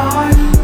I.